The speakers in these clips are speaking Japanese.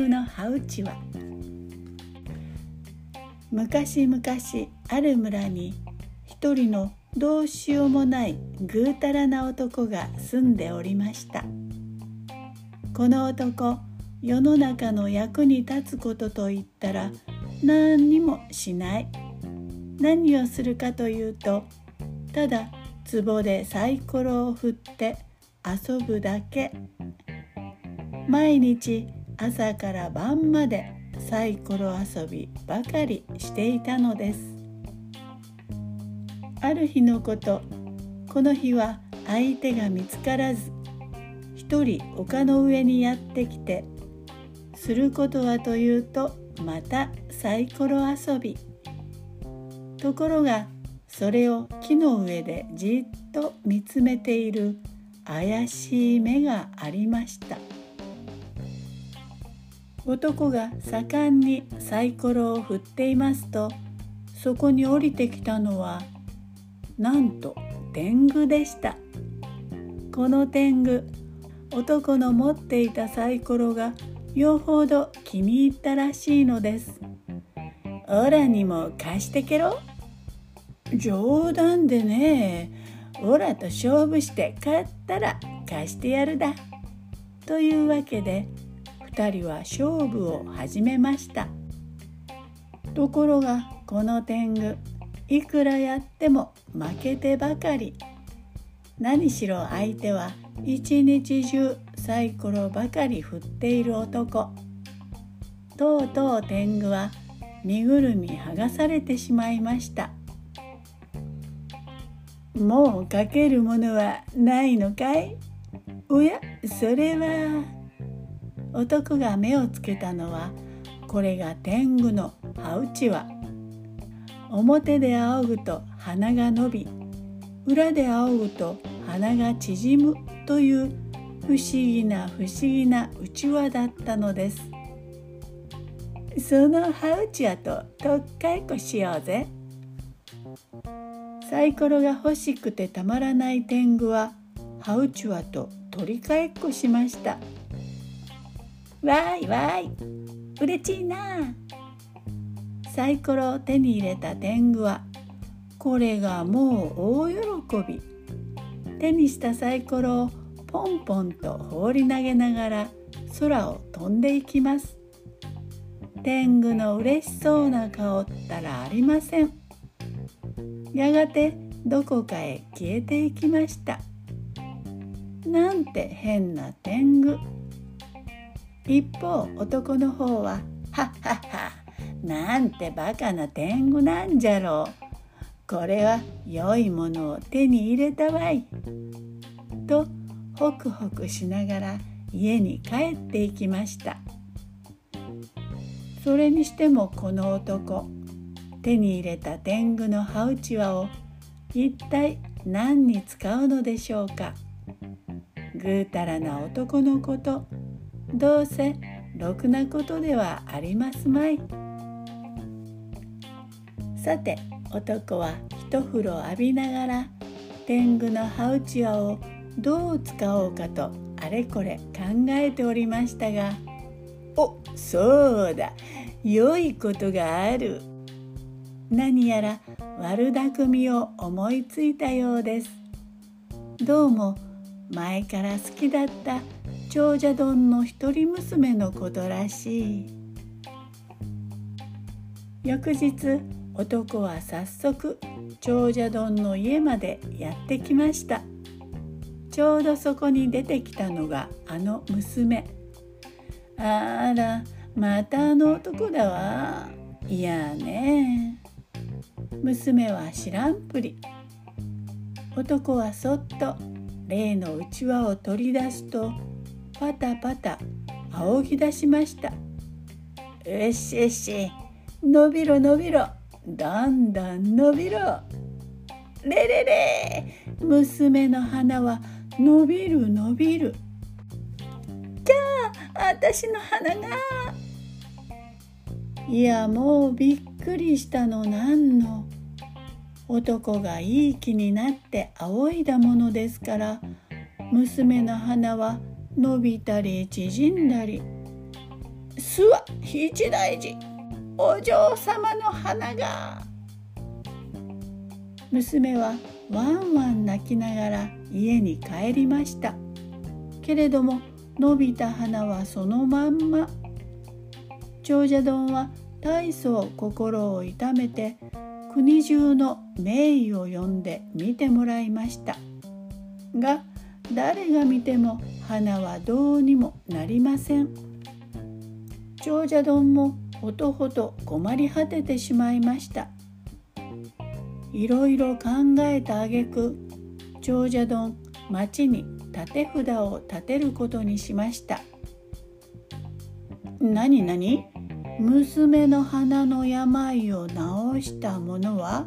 狗の羽打ちは。昔々ある村に一人のどうしようもないぐうたらな男が住んでおりました。この男世の中の役に立つことといったら何にもしない。何をするかというとただ壺でサイコロを振って遊ぶだけ。毎日朝から晩までサイコロ遊びばかりしていたのです。ある日のことこの日は相手が見つからず一人丘の上にやってきてすることはというとまたサイコロ遊び。ところがそれを木の上でじっと見つめている怪しい目がありました。男が盛んにサイコロを振っていますとそこに降りてきたのはなんと天狗でした。この天狗男の持っていたサイコロがよほど気に入ったらしいのです。オラにも貸してけろ。冗談でね。オラと勝負して勝ったら貸してやるだ。というわけで2人は勝負を始めました。ところがこの天狗いくらやっても負けてばかり。何しろ相手は一日中サイコロばかり振っている男。とうとう天狗は身ぐるみ剥がされてしまいました。もうかけるものはないのかい？おやそれは。男が目をつけたのはこれが天狗の羽打ちは。表で仰ぐと鼻が伸び裏で仰ぐと鼻が縮むという不思議な不思議なうちわだったのです。その羽打ちわととっかえこしようぜ。サイコロが欲しくてたまらない天狗は羽打ちわと取り替えっこしました。わいわいうれちいな。サイコロを手に入れた天狗はこれがもう大喜び。手にしたサイコロをポンポンと放り投げながら空を飛んでいきます。天狗の嬉しそうな顔ったらありません。やがてどこかへ消えていきました。なんて変な天狗。一方男の方は「はっはっはなんてバカな天狗なんじゃろ。うこれは良いものを手に入れたわい」とホクホクしながら家に帰っていきました。それにしてもこの男手に入れた天狗の羽打ち輪を一体何に使うのでしょうか。ぐうたらな男のことどうせろくなことではありますまい。さて男は一風呂浴びながら天狗の羽打ち輪をどう使おうかとあれこれ考えておりましたがおそうだ。良いことがある。何やら悪巧みを思いついたようです。どうも前から好きだった長者丼の一人娘のことらしい。翌日男は早速長者丼の家までやってきました。ちょうどそこに出てきたのがあの娘。あらまたあの男だわ。いやね。娘は知らんぷり。男はそっと例のうちわを取り出すとパタパタ仰ぎ出しました。よしよし伸びろ伸びろだんだん伸びろ。れれれ娘の鼻は伸びる伸びる。じゃあ私の鼻が。いやもうびっくりしたのなんの。男がいい気になって仰いだものですから娘の鼻は伸びたり縮んだりすわ一大事。お嬢様の花が。娘はワンワン泣きながら家に帰りました。けれども伸びた花はそのまんま。長者丼は大層心を痛めて国中の名医を呼んで見てもらいました。が誰が見ても花はどうにもなりません。長者丼もほとほと困り果ててしまいました。いろいろ考えた挙句長者丼町に立て札を立てることにしました。何何？娘の鼻の病を治したものは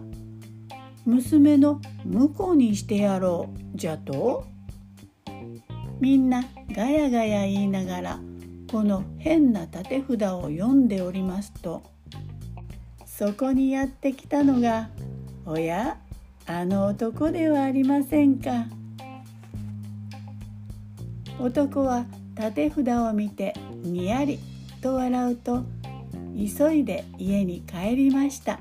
娘の婿にしてやろうじゃとみんなガヤガヤ言いながらこの変な立て札を読んでおりますとそこにやってきたのが「おやあの男ではありませんか」。男は立て札を見てにやりと笑うと急いで家に帰りました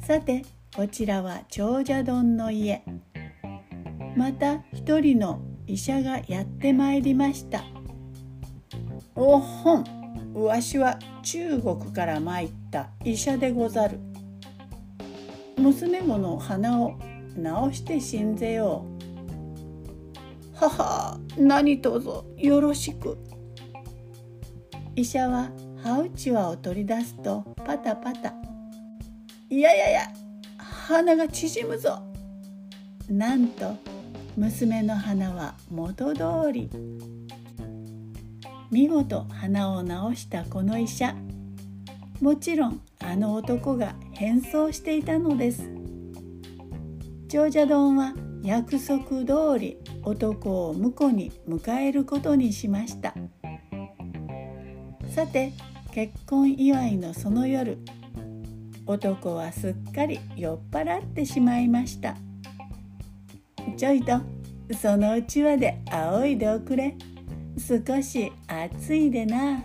さてこちらは長者丼の家また一人の医者がやってまいりました。おほん。わしは中国から参った医者でござる。娘子の鼻を治して死んぜよう。はは何とぞよろしく。医者は歯うちわを取り出すとパタパタ。いやいやいや鼻が縮むぞ。なんと娘の鼻は元通り。見事鼻を治したこの医者。もちろんあの男が変装していたのです。長者丼は約束通り男を婿に迎えることにしました。さて結婚祝いのその夜男はすっかり酔っ払ってしまいました。ちょいとそのうちわで仰いでおくれ。少し暑いでな。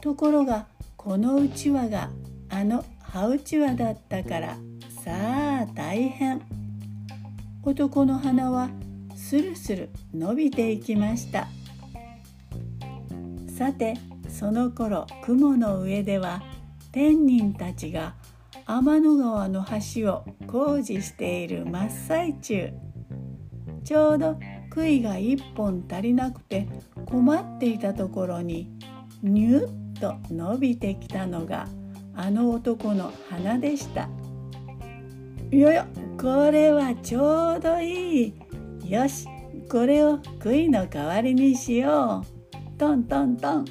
ところがこのうちわがあの葉うちわだったからさあ大変。男の鼻はスルスル伸びていきました。さてその頃雲の上では天人たちが天の川の橋を工事している真っ最中。ちょうど杭が一本足りなくて困っていたところにニュッと伸びてきたのがあの男の鼻でした。よよこれはちょうどいい。よしこれを杭の代わりにしよう。トントントン。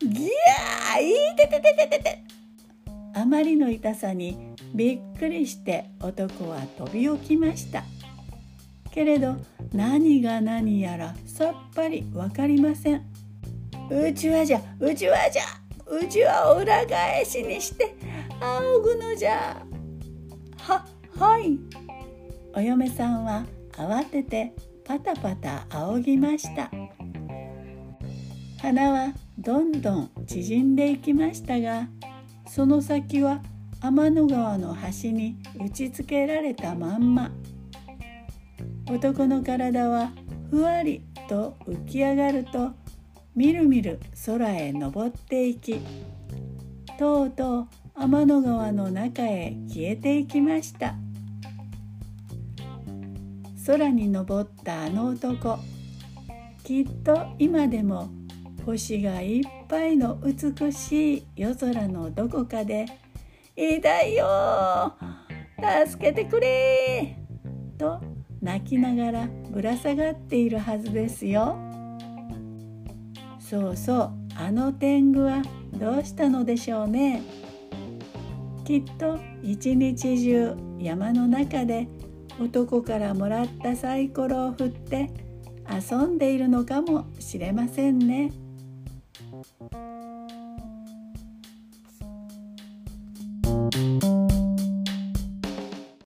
ギャーいてててててて。あまりの痛さにびっくりして男は飛び起きました。けれど何が何やらさっぱり分かりません。うちわじゃうちわじゃうちわを裏返しにして仰ぐのじゃ。ははい。お嫁さんは慌ててパタパタ仰ぎました。鼻はどんどん縮んでいきましたがその先は天の川の端に打ちつけられたまんま。男の体はふわりと浮き上がるとみるみる空へ登っていきとうとう天の川の中へ消えていきました。空に登ったあの男きっと今でも星がいっぱいの美しい夜空のどこかで「痛いよ助けてくれ!」と泣きながらぶら下がっているはずですよ。そうそうあの天狗はどうしたのでしょうね。きっと一日中山の中で男からもらったサイコロを振って遊んでいるのかもしれませんね。you.